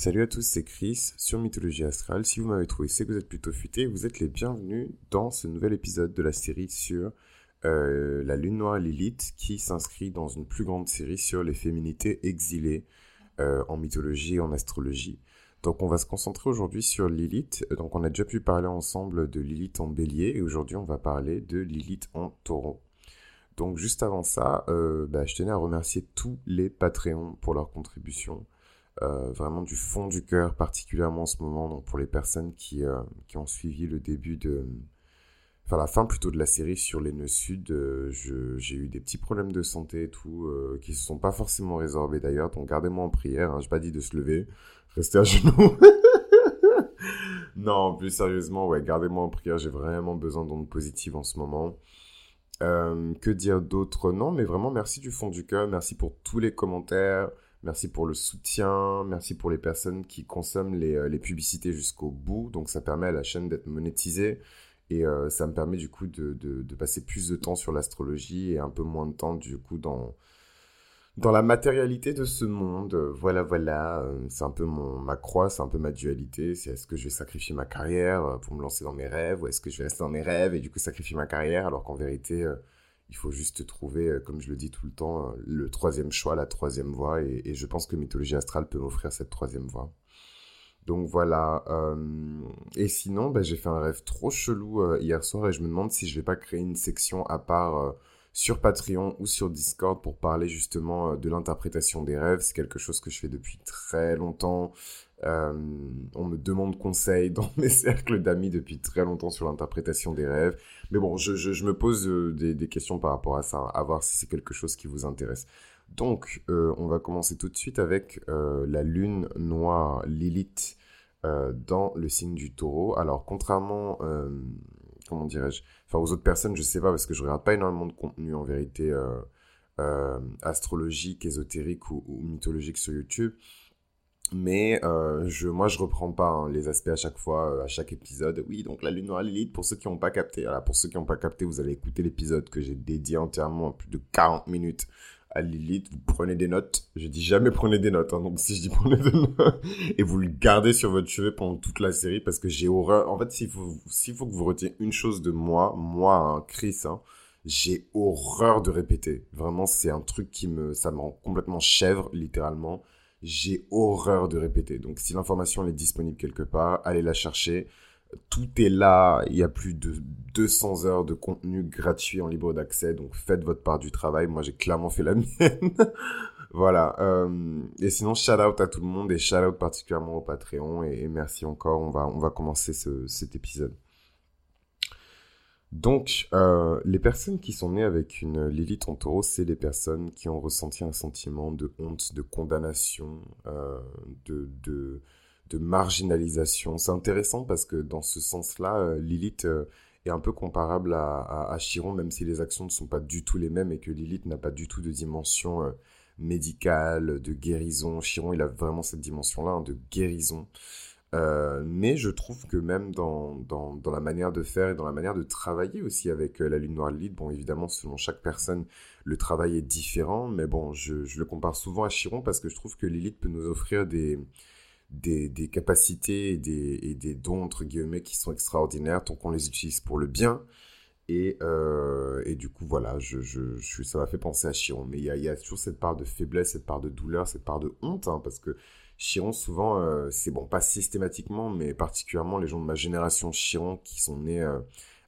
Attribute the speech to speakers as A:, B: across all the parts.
A: Salut à tous, c'est Chris sur Mythologie Astrale. Si vous m'avez trouvé, c'est que vous êtes plutôt futé. Vous êtes les bienvenus dans ce nouvel épisode de la série sur euh, la Lune Noire Lilith qui s'inscrit dans une plus grande série sur les féminités exilées euh, en mythologie et en astrologie. Donc on va se concentrer aujourd'hui sur Lilith. Donc on a déjà pu parler ensemble de Lilith en bélier et aujourd'hui on va parler de Lilith en taureau. Donc juste avant ça, euh, bah, je tenais à remercier tous les Patreons pour leur contribution. Euh, vraiment du fond du cœur, particulièrement en ce moment, donc pour les personnes qui, euh, qui ont suivi le début de... Enfin, la fin plutôt de la série sur les nœuds sud, euh, j'ai eu des petits problèmes de santé et tout, qui se sont pas forcément résorbés d'ailleurs, donc gardez-moi en prière, hein, j'ai pas dit de se lever, restez à genoux. non, plus sérieusement, ouais, gardez-moi en prière, j'ai vraiment besoin d'ondes positives en ce moment. que dire d'autre? Non, mais vraiment merci du fond du cœur, merci pour tous les commentaires, Merci pour le soutien, merci pour les personnes qui consomment les, euh, les publicités jusqu'au bout. Donc ça permet à la chaîne d'être monétisée et euh, ça me permet du coup de, de, passer plus de temps sur l'astrologie et un peu moins de temps du coup dans, dans la matérialité de ce monde. Voilà, voilà, euh, c'est un peu mon, ma croix, c'est un peu ma dualité. C'est est-ce que je vais sacrifier ma carrière pour me lancer dans mes rêves ou est-ce que je vais rester dans mes rêves et du coup sacrifier ma carrière alors qu'en vérité il faut juste trouver, euh, comme je le dis tout le temps, euh, le troisième choix, la troisième voie. Et, je pense que Mythologie Astrale peut m'offrir cette troisième voie. Donc voilà. Euh, et sinon, bah, j'ai fait un rêve trop chelou hier soir et je me demande si je vais pas créer une section à part sur Patreon ou sur Discord pour parler justement de l'interprétation des rêves. C'est quelque chose que je fais depuis très longtemps. Euh, on me demande conseil dans mes cercles d'amis depuis très longtemps sur l'interprétation des rêves. Mais bon, je, me pose euh, des, questions par rapport à ça, à voir si c'est quelque chose qui vous intéresse. Donc, euh, on va commencer tout de suite avec la lune noire Lilith dans le signe du taureau. Alors, contrairement, comment dirais-je, enfin aux autres personnes, je sais pas parce que je regarde pas énormément de contenu en vérité astrologique, ésotérique ou mythologique sur YouTube. Mais euh, je, moi, je reprends pas hein, les aspects à chaque fois, euh, à chaque épisode. Oui, donc la lune noire Lilith, pour ceux qui n'ont pas capté, voilà, pour ceux qui n'ont pas capté, vous allez écouter l'épisode que j'ai dédié entièrement à plus de 40 minutes à Lilith. Vous prenez des notes. Je dis jamais prenez des notes. Hein, donc si je dis prenez des notes, et vous le gardez sur votre chevet pendant toute la série parce que j'ai horreur. En fait, s'il faut, s'il faut que vous reteniez une chose de moi, moi, hein, Chris, hein, j'ai horreur de répéter. Vraiment, c'est un truc qui me, ça me rend complètement chèvre, littéralement j'ai horreur de répéter. Donc si l'information est disponible quelque part, allez la chercher. Tout est là, il y a plus de 200 heures de contenu gratuit en libre d'accès, donc faites votre part du travail. Moi, j'ai clairement fait la mienne. voilà. Euh, et sinon, shout out à tout le monde et shout out particulièrement au Patreon et, merci encore. On va, on va commencer ce, cet épisode. Donc, euh, les personnes qui sont nées avec une Lilith en taureau, c'est les personnes qui ont ressenti un sentiment de honte, de condamnation, euh, de, de, marginalisation. C'est intéressant parce que dans ce sens-là, euh, Lilith est un peu comparable à, à, Chiron, même si les actions ne sont pas du tout les mêmes et que Lilith n'a pas du tout de dimension médicale, de guérison. Chiron, il a vraiment cette dimension-là hein, de guérison. Euh, mais je trouve que même dans, dans, la manière de faire et dans la manière de travailler aussi avec euh, la lune noire Lilith, bon évidemment selon chaque personne le travail est différent, mais bon je, je, le compare souvent à Chiron parce que je trouve que Lilith peut nous offrir des, des, des capacités et des, et des dons entre guillemets qui sont extraordinaires tant qu'on les utilise pour le bien. Et, euh, et du coup, voilà, je, ça m'a fait penser à Chiron. Mais il y a, y a, toujours cette part de faiblesse, cette part de douleur, cette part de honte, hein, parce que Chiron, souvent, euh, c'est bon, pas systématiquement, mais particulièrement les gens de ma génération Chiron qui sont nés euh,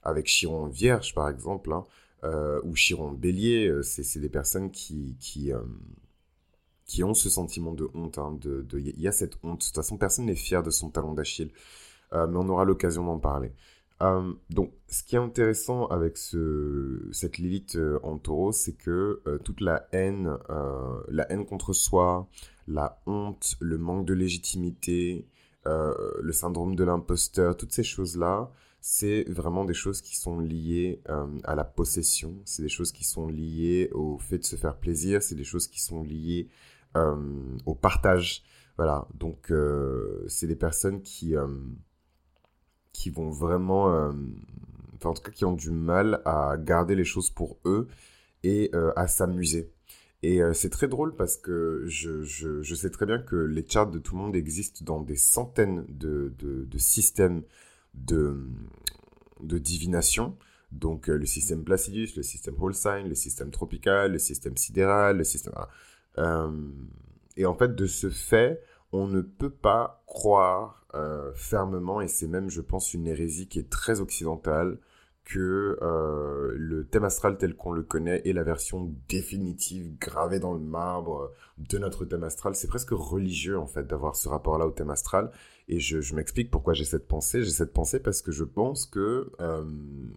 A: avec Chiron vierge, par exemple, hein, ou Chiron bélier, c'est des personnes qui, qui, ont ce sentiment de honte. Hein, de, il y a cette honte. De toute façon, personne n'est fier de son talon d'Achille. mais on aura l'occasion d'en parler. Donc, ce qui est intéressant avec ce, cette Lilith en taureau, c'est que toute la haine, la haine contre soi, la honte, le manque de légitimité, euh, le syndrome de l'imposteur, toutes ces choses-là, c'est vraiment des choses qui sont liées euh, à la possession, c'est des choses qui sont liées au fait de se faire plaisir, c'est des choses qui sont liées euh, au partage. Voilà, donc c'est des personnes qui, qui vont vraiment, enfin en tout cas qui ont du mal à garder les choses pour eux et à s'amuser. Et c'est très drôle parce que je, je, sais très bien que les charts de tout le monde existent dans des centaines de, de, systèmes de, de divination. Donc le système Placidus, le système Holstein, le système tropical, le système sidéral, le système... et en fait, de ce fait, on ne peut pas croire euh, fermement, et c'est même, je pense, une hérésie qui est très occidentale, que euh, le thème astral tel qu'on le connaît est la version définitive, gravée dans le marbre de notre thème astral. C'est presque religieux, en fait, d'avoir ce rapport-là au thème astral. Et je, m'explique pourquoi j'ai cette pensée. J'ai cette pensée parce que je pense que euh,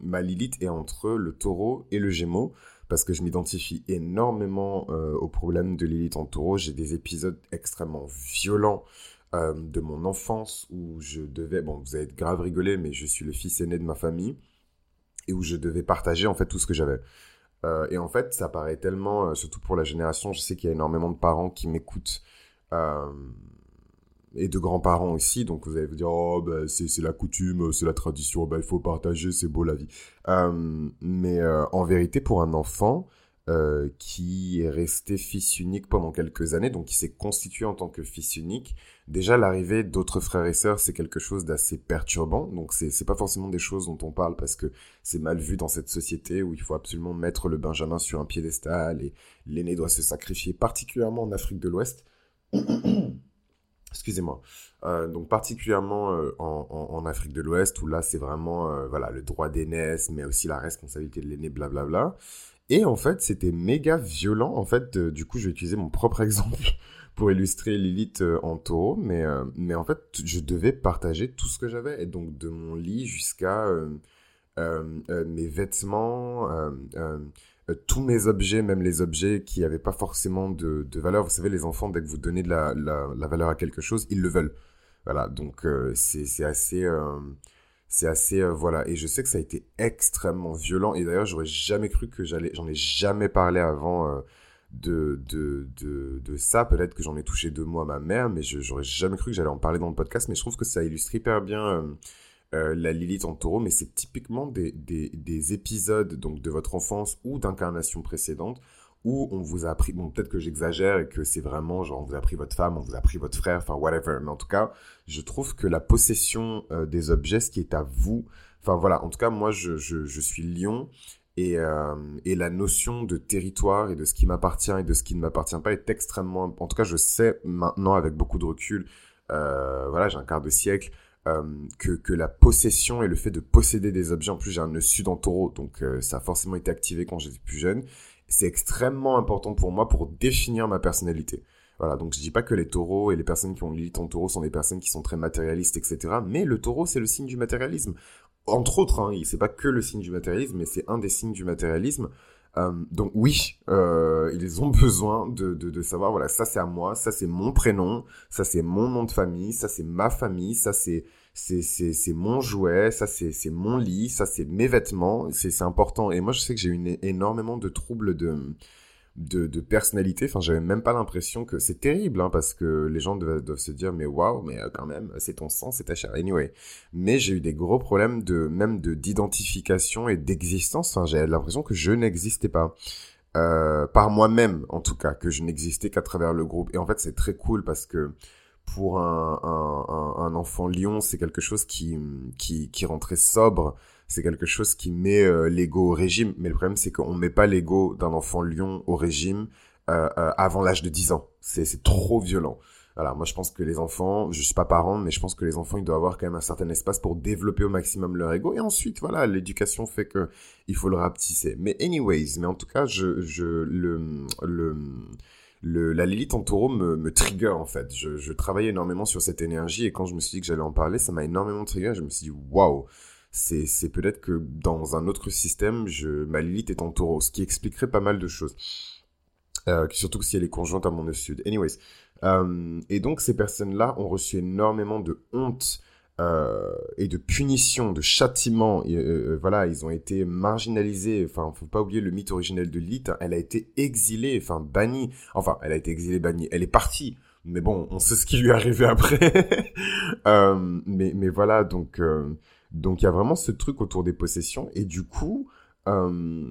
A: ma Lilith est entre le taureau et le gémeaux parce que je m'identifie énormément euh, au problème de Lilith en taureau. J'ai des épisodes extrêmement violents euh, de mon enfance où je devais, bon, vous allez grave rigoler, mais je suis le fils aîné de ma famille et où je devais partager en fait tout ce que j'avais. Euh, et en fait, ça paraît tellement, surtout pour la génération, je sais qu'il y a énormément de parents qui m'écoutent et de grands-parents aussi. Donc vous allez vous dire, oh, bah, c'est la coutume, c'est la tradition, bah, il faut partager, c'est beau la vie. Euh, mais euh, en vérité, pour un enfant euh, qui est resté fils unique pendant quelques années, donc qui s'est constitué en tant que fils unique, déjà l'arrivée d'autres frères et sœurs, c'est quelque chose d'assez perturbant. Donc c'est pas forcément des choses dont on parle parce que c'est mal vu dans cette société où il faut absolument mettre le Benjamin sur un piédestal et l'aîné doit se sacrifier, particulièrement en Afrique de l'Ouest. excusez-moi. Euh, donc particulièrement euh, en, Afrique de l'Ouest où là c'est vraiment voilà le droit d'aînesse mais aussi la responsabilité de l'aîné blablabla. Et en fait c'était méga violent en fait du coup je vais utiliser mon propre exemple pour illustrer Lilith en taureau mais mais en fait je devais partager tout ce que j'avais et donc de mon lit jusqu'à mes vêtements euh, tous mes objets, même les objets qui n'avaient pas forcément de, de, valeur. Vous savez, les enfants, dès que vous donnez de la, la, la valeur à quelque chose, ils le veulent. Voilà, donc euh, c'est assez... Euh, c'est assez... voilà, et je sais que ça a été extrêmement violent. Et d'ailleurs, j'aurais jamais cru que j'allais... J'en ai jamais parlé avant de, de, de, de ça. Peut-être que j'en ai touché deux mots à ma mère, mais j'aurais jamais cru que j'allais en parler dans le podcast. Mais je trouve que ça illustre hyper bien euh, la Lilith en taureau, mais c'est typiquement des, des, épisodes donc de votre enfance ou d'incarnation précédente où on vous a appris, bon peut-être que j'exagère et que c'est vraiment genre on vous a pris votre femme, on vous a pris votre frère, enfin whatever, mais en tout cas je trouve que la possession euh, des objets, ce qui est à vous, enfin voilà, en tout cas moi je, je, suis lion et, euh, et la notion de territoire et de ce qui m'appartient et de ce qui ne m'appartient pas est extrêmement, en tout cas je sais maintenant avec beaucoup de recul, voilà j'ai un quart de siècle, euh, que, que la possession et le fait de posséder des objets, en plus j'ai un nœud sud en taureau, donc euh, ça a forcément été activé quand j'étais plus jeune, c'est extrêmement important pour moi pour définir ma personnalité. Voilà, donc je dis pas que les taureaux et les personnes qui ont Lilith en taureau sont des personnes qui sont très matérialistes, etc. Mais le taureau, c'est le signe du matérialisme. Entre autres, hein, c'est pas que le signe du matérialisme, mais c'est un des signes du matérialisme. Euh, donc oui, euh, ils ont besoin de, de, de savoir, voilà, ça c'est à moi, ça c'est mon prénom, ça c'est mon nom de famille, ça c'est ma famille, ça c'est c'est mon jouet, ça c'est mon lit, ça c'est mes vêtements, c'est c'est important. Et moi je sais que j'ai eu énormément de troubles de de, de personnalité. Enfin, j'avais même pas l'impression que c'est terrible, hein, parce que les gens doivent, se dire, mais waouh, mais euh, quand même, c'est ton sang, c'est ta chair. Anyway. Mais j'ai eu des gros problèmes de, même de, d'identification et d'existence. Enfin, j'avais l'impression que je n'existais pas. Euh, par moi-même, en tout cas, que je n'existais qu'à travers le groupe. Et en fait, c'est très cool parce que pour un, un, un enfant lion, c'est quelque chose qui, qui, qui rend très sobre c'est quelque chose qui met euh, l'ego au régime. Mais le problème, c'est qu'on met pas l'ego d'un enfant lion au régime euh, euh, avant l'âge de 10 ans. C'est trop violent. Voilà, moi je pense que les enfants, je suis pas parent, mais je pense que les enfants ils doivent avoir quand même un certain espace pour développer au maximum leur ego. Et ensuite, voilà, l'éducation fait que il faut le rapetisser. Mais anyways, mais en tout cas, je, je le, le, la Lilith en taureau me, me trigger en fait. Je, je travaillais énormément sur cette énergie et quand je me suis dit que j'allais en parler, ça m'a énormément trigger. Je me suis dit waouh c'est, c'est peut-être que dans un autre système, je, ma Lilith est en taureau, ce qui expliquerait pas mal de choses. Euh, surtout si elle est conjointe à mon nœud sud. Anyways. Euh, et donc ces personnes-là ont reçu énormément de honte euh, et de punition, de châtiment. Et, euh, voilà, ils ont été marginalisés. Enfin, faut pas oublier le mythe originel de Lilith. Hein. Elle a été exilée, enfin bannie. Enfin, elle a été exilée, bannie. Elle est partie. Mais bon, on sait ce qui lui est arrivé après. euh, mais, mais voilà, donc euh, donc il y a vraiment ce truc autour des possessions et du coup, euh,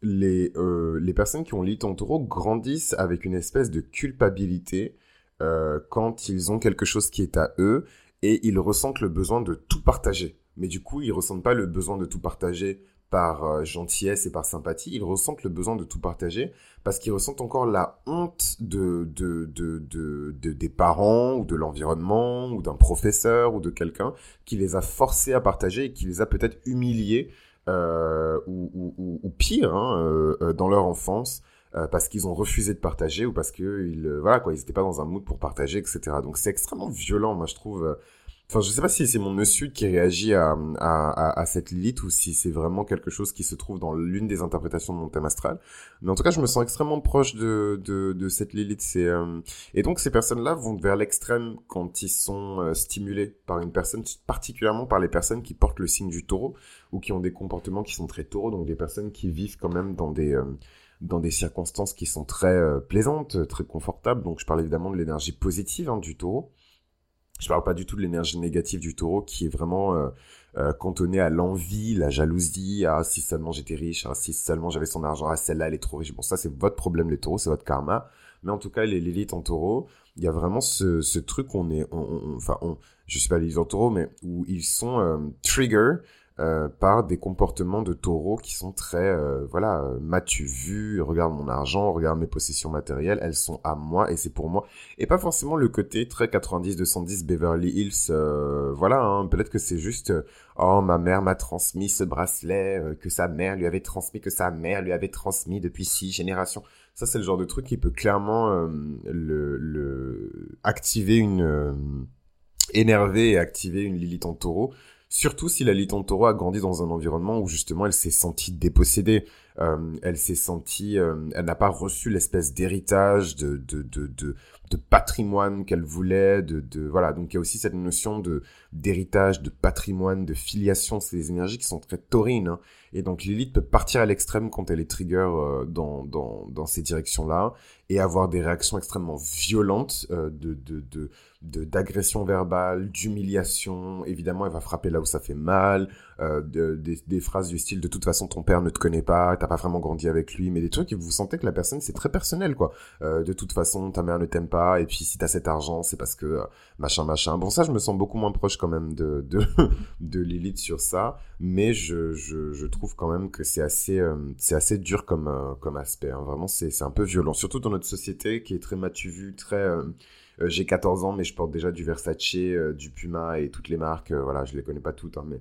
A: les, euh, les personnes qui ont Lilith en taureau grandissent avec une espèce de culpabilité euh, quand ils ont quelque chose qui est à eux et ils ressentent le besoin de tout partager. Mais du coup, ils ressentent pas le besoin de tout partager par euh, gentillesse et par sympathie, ils ressentent le besoin de tout partager parce qu'ils ressentent encore la honte de, de, de, de, des parents ou de l'environnement ou d'un professeur ou de quelqu'un qui les a forcés à partager et qui les a peut-être humiliés euh, ou, ou, pire hein, euh, dans leur enfance parce qu'ils ont refusé de partager ou parce que ils, voilà quoi ils n'étaient pas dans un mood pour partager etc donc c'est extrêmement violent moi je trouve Enfin, je sais pas si c'est mon monsieur qui réagit à, à, à, cette Lilith ou si c'est vraiment quelque chose qui se trouve dans l'une des interprétations de mon thème astral. Mais en tout cas, je me sens extrêmement proche de, de, de cette Lilith. C'est, euh, Et donc, ces personnes-là vont vers l'extrême quand ils sont euh, stimulés par une personne, particulièrement par les personnes qui portent le signe du taureau ou qui ont des comportements qui sont très taureaux, donc des personnes qui vivent quand même dans des... Euh, dans des circonstances qui sont très plaisantes, très confortables. Donc je parle évidemment de l'énergie positive hein, du taureau. Je parle pas du tout de l'énergie négative du taureau qui est vraiment euh, euh cantonnée à l'envie, la jalousie, ah si seulement j'étais riche, ah si seulement j'avais son argent, ah celle-là elle est trop riche. Bon ça c'est votre problème les taureaux, c'est votre karma. Mais en tout cas l'élite en taureau, il y a vraiment ce, ce truc on est, enfin on, je suis pas l'élite en taureau, mais où ils sont euh, trigger euh, par des comportements de taureau qui sont très, euh, voilà, euh, m'as-tu vu, regarde mon argent, regarde mes possessions matérielles, elles sont à moi et c'est pour moi. Et pas forcément le côté très 90-210 Beverly Hills, voilà, hein, peut-être que c'est juste, oh, ma mère m'a transmis ce bracelet que sa mère lui avait transmis, que sa mère lui avait transmis depuis six générations. Ça, c'est le genre de truc qui peut clairement le, le, activer une... énerver et activer une Lilith en taureau Surtout si la Liton Taureau a grandi dans un environnement où justement elle s'est sentie dépossédée, euh, elle s'est sentie, euh, elle n'a pas reçu l'espèce d'héritage, de, de, de, de, de patrimoine qu'elle voulait, de, de voilà. Donc il y a aussi cette notion de d'héritage, de patrimoine, de filiation. C'est des énergies qui sont très taurines. Hein. Et donc Lilith peut partir à l'extrême quand elle est trigger euh, dans, dans, dans ces directions-là et avoir des réactions extrêmement violentes euh, de, de, de d'agression verbale, d'humiliation. Évidemment, elle va frapper là où ça fait mal. Euh, de, des, des, phrases du style de toute façon ton père ne te connaît pas, t'as pas vraiment grandi avec lui, mais des trucs et vous sentez que la personne c'est très personnel quoi. Euh, de toute façon ta mère ne t'aime pas et puis si t'as cet argent c'est parce que euh, machin machin. Bon ça je me sens beaucoup moins proche quand même de de, de Lilith sur ça, mais je, je, je trouve quand même que c'est assez euh, c'est assez dur comme euh, comme aspect. Hein. Vraiment c'est c'est un peu violent, surtout dans notre société qui est très matu vu, très j'ai 14 ans, mais je porte déjà du Versace, du Puma et toutes les marques. voilà, je les connais pas toutes, hein, mais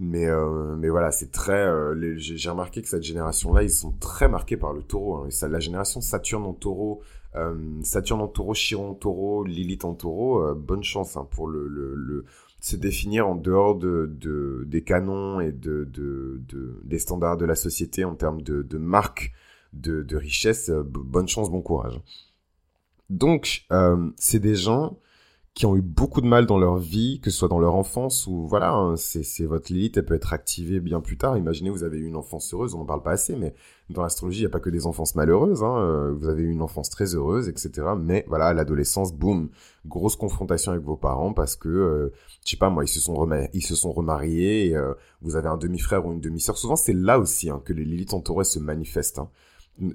A: mais, euh, mais voilà, c'est très. Euh, j'ai remarqué que cette génération-là, ils sont très marqués par le taureau. Hein. Ça, la génération Saturne en taureau, euh, Saturne en taureau, Chiron en taureau, Lilith en taureau, euh, bonne chance hein, pour le, se définir en dehors de, de, des canons et de, de, de, des standards de la société en termes de, de marque de, de richesse. Euh, bonne chance, bon courage. Donc, c'est des gens qui ont eu beaucoup de mal dans leur vie, que ce soit dans leur enfance ou voilà, hein, c'est votre Lilith, elle peut être activée bien plus tard. Imaginez, vous avez eu une enfance heureuse, on n'en parle pas assez, mais dans l'astrologie, il n'y a pas que des enfances malheureuses. Hein, euh, vous avez eu une enfance très heureuse, etc. Mais voilà, l'adolescence, boum, grosse confrontation avec vos parents parce que, euh, je sais pas moi, ils se sont, ils se sont remariés, euh, vous avez un demi-frère ou une demi-sœur. Souvent, c'est là aussi hein, que les Lilith en se manifestent. Hein.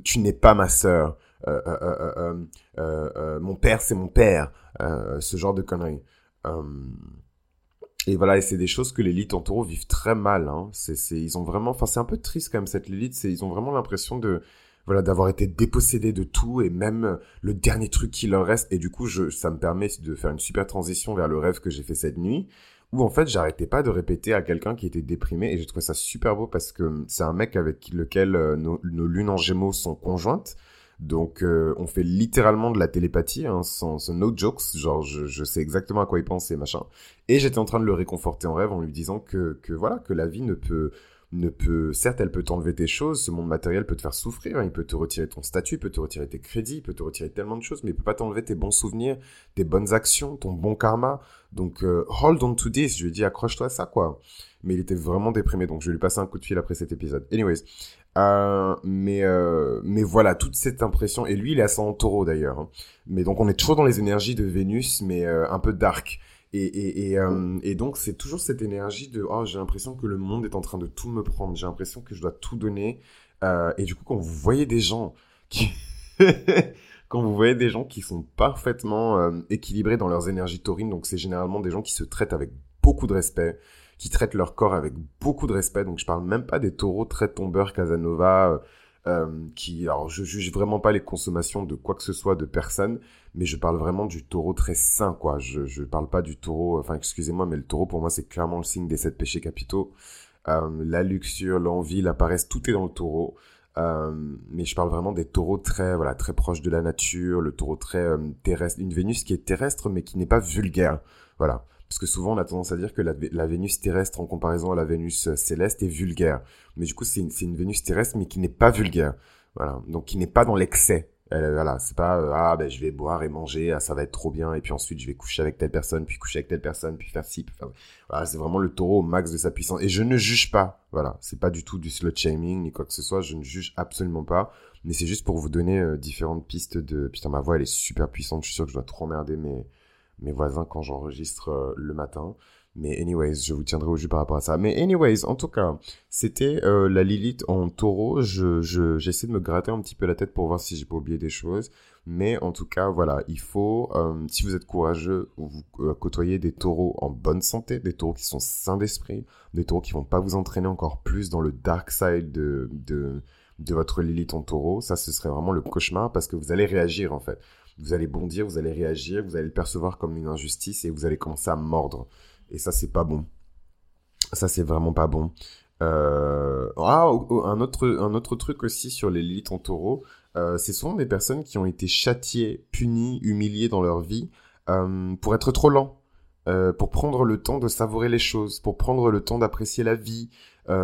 A: Tu n'es pas ma sœur. Euh, euh, euh, mon père, c'est mon père. ce genre de conneries. Et voilà, et c'est des choses que l'élite en taureau vivent très mal. Hein. C'est, ils ont vraiment, enfin, c'est un peu triste quand même cette élite. Ils ont vraiment l'impression de, voilà, d'avoir été dépossédés de tout et même le dernier truc qui leur reste. Et du coup, ça me permet de faire une super transition vers le rêve que j'ai fait cette nuit, où en fait, j'arrêtais pas de répéter à quelqu'un qui était déprimé et j'ai trouvé ça super beau parce que c'est un mec avec lequel nos, nos lunes en Gémeaux sont conjointes. Donc euh, on fait littéralement de la télépathie, hein, sans, no jokes, genre je, sais exactement à quoi il pense machin. Et j'étais en train de le réconforter en rêve en lui disant que, que voilà, que la vie ne peut ne peut, certes, elle peut t'enlever tes choses, ce monde matériel peut te faire souffrir, hein, il peut te retirer ton statut, il peut te retirer tes crédits, il peut te retirer tellement de choses, mais il peut pas t'enlever tes bons souvenirs, tes bonnes actions, ton bon karma. Donc, euh, hold on to this, je lui ai dit, accroche-toi à ça, quoi. Mais il était vraiment déprimé, donc je vais lui passer un coup de fil après cet épisode. Anyways, euh, mais euh, mais voilà toute cette impression et lui il est ascendant taureau d'ailleurs hein. mais donc on est toujours dans les énergies de Vénus mais euh, un peu dark. Et et et, euh, et donc c'est toujours cette énergie de oh j'ai l'impression que le monde est en train de tout me prendre. J'ai l'impression que je dois tout donner. Euh, et du coup, quand vous voyez des gens qui... quand vous voyez des gens qui sont parfaitement euh, équilibrés dans leurs énergies taurines, donc c'est généralement des gens qui se traitent avec beaucoup de respect, qui traitent leur corps avec beaucoup de respect. Donc je parle même pas des taureaux très tombeurs Casanova, euh, euh, qui, alors je juge vraiment pas les consommations de quoi que ce soit de personne, mais je parle vraiment du taureau très sain, quoi. Je, je parle pas du taureau, enfin excusez-moi, mais le taureau pour moi c'est clairement le signe des sept péchés capitaux. Euh, la luxure, l'envie, la paresse, tout est dans le taureau. Mais je parle vraiment des taureaux très voilà très proches de la nature, le taureau très terrestre, une Vénus qui est terrestre mais qui n'est pas vulgaire. Voilà. Parce que souvent, on a tendance à dire que la, Vénus terrestre en comparaison à la Vénus euh, céleste est vulgaire. Mais du coup, c'est une, une, Vénus terrestre, mais qui n'est pas vulgaire. Voilà. Donc, qui n'est pas dans l'excès. voilà, c'est pas euh, ah ben je vais boire et manger, ah, ça va être trop bien, et puis ensuite je vais coucher avec telle personne, puis coucher avec telle personne, puis faire ci, puis voilà, c'est vraiment le taureau au max de sa puissance. Et je ne juge pas, voilà, c'est pas du tout du slut shaming ni quoi que ce soit, je ne juge absolument pas, mais c'est juste pour vous donner euh, différentes pistes de putain ma voix elle est super puissante, je suis sûr que je dois trop emmerder mes mes voisins quand j'enregistre euh, le matin. Mais anyways, je vous tiendrai au jus par rapport à ça. Mais anyways, en tout cas, c'était euh, la Lilith en taureau. Je, je, j'essaie de me gratter un petit peu la tête pour voir si j'ai pas oublié des choses. Mais en tout cas, voilà, il faut, euh, si vous êtes courageux, vous côtoyez des taureaux en bonne santé, des taureaux qui sont sains d'esprit, des taureaux qui vont pas vous entraîner encore plus dans le dark side de, de, de votre Lilith en taureau. Ça, ce serait vraiment le cauchemar parce que vous allez réagir en fait vous allez bondir, vous allez réagir, vous allez le percevoir comme une injustice et vous allez commencer à mordre. Et ça, c'est pas bon. Ça, c'est vraiment pas bon. Euh... Ah, un autre, un autre truc aussi sur les Lilith en taureau, euh, c'est souvent des personnes qui ont été châtiées, punies, humiliées dans leur vie euh, pour être trop lents, euh, pour prendre le temps de savourer les choses, pour prendre le temps d'apprécier la vie,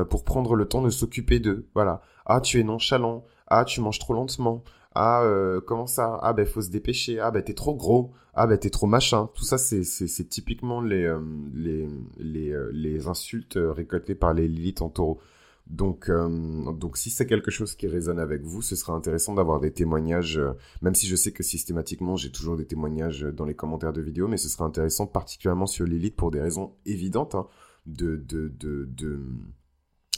A: pour prendre le temps de s'occuper d'eux. Voilà. Ah, tu es nonchalant. Ah, tu manges trop lentement. Ah, euh, comment ça? Ah, ben, faut se dépêcher. Ah, ben, t'es trop gros. Ah, ben, t'es trop machin. Tout ça, c'est, c'est, typiquement les, euh, les, les, euh, les insultes récoltées par les Lilith en taureau. Donc, donc si c'est quelque chose qui résonne avec vous, ce sera intéressant d'avoir des témoignages, même si je sais que systématiquement j'ai toujours des témoignages dans les commentaires de vidéos, mais ce sera intéressant particulièrement sur Lilith pour des raisons évidentes hein, de, de, de, de,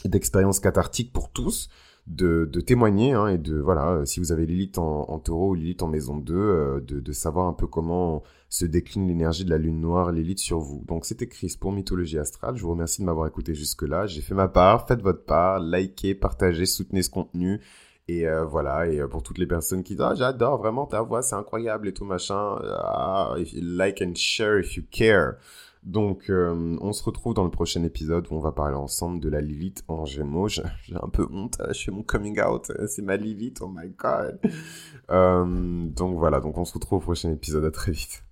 A: d'expérience cathartique pour tous de, témoigner hein, et de voilà euh, si vous avez Lilith en, taureau ou Lilith en maison 2 euh, de, de, savoir un peu comment se décline l'énergie de la lune noire Lilith sur vous. Donc c'était Chris pour Mythologie Astrale. Je vous remercie de m'avoir écouté jusque là j'ai fait ma part faites votre part likez partagez soutenez ce contenu. Et euh, voilà. Et pour toutes les personnes qui disent ah j'adore vraiment ta voix c'est incroyable et tout machin ah, like and share if you care donc, euh, on se retrouve dans le prochain épisode où on va parler ensemble de la Lilith en Gémeaux. J'ai un peu honte, je fais mon coming out, c'est ma Lilith, oh my god. Euh, donc voilà, donc on se retrouve au prochain épisode, à très vite.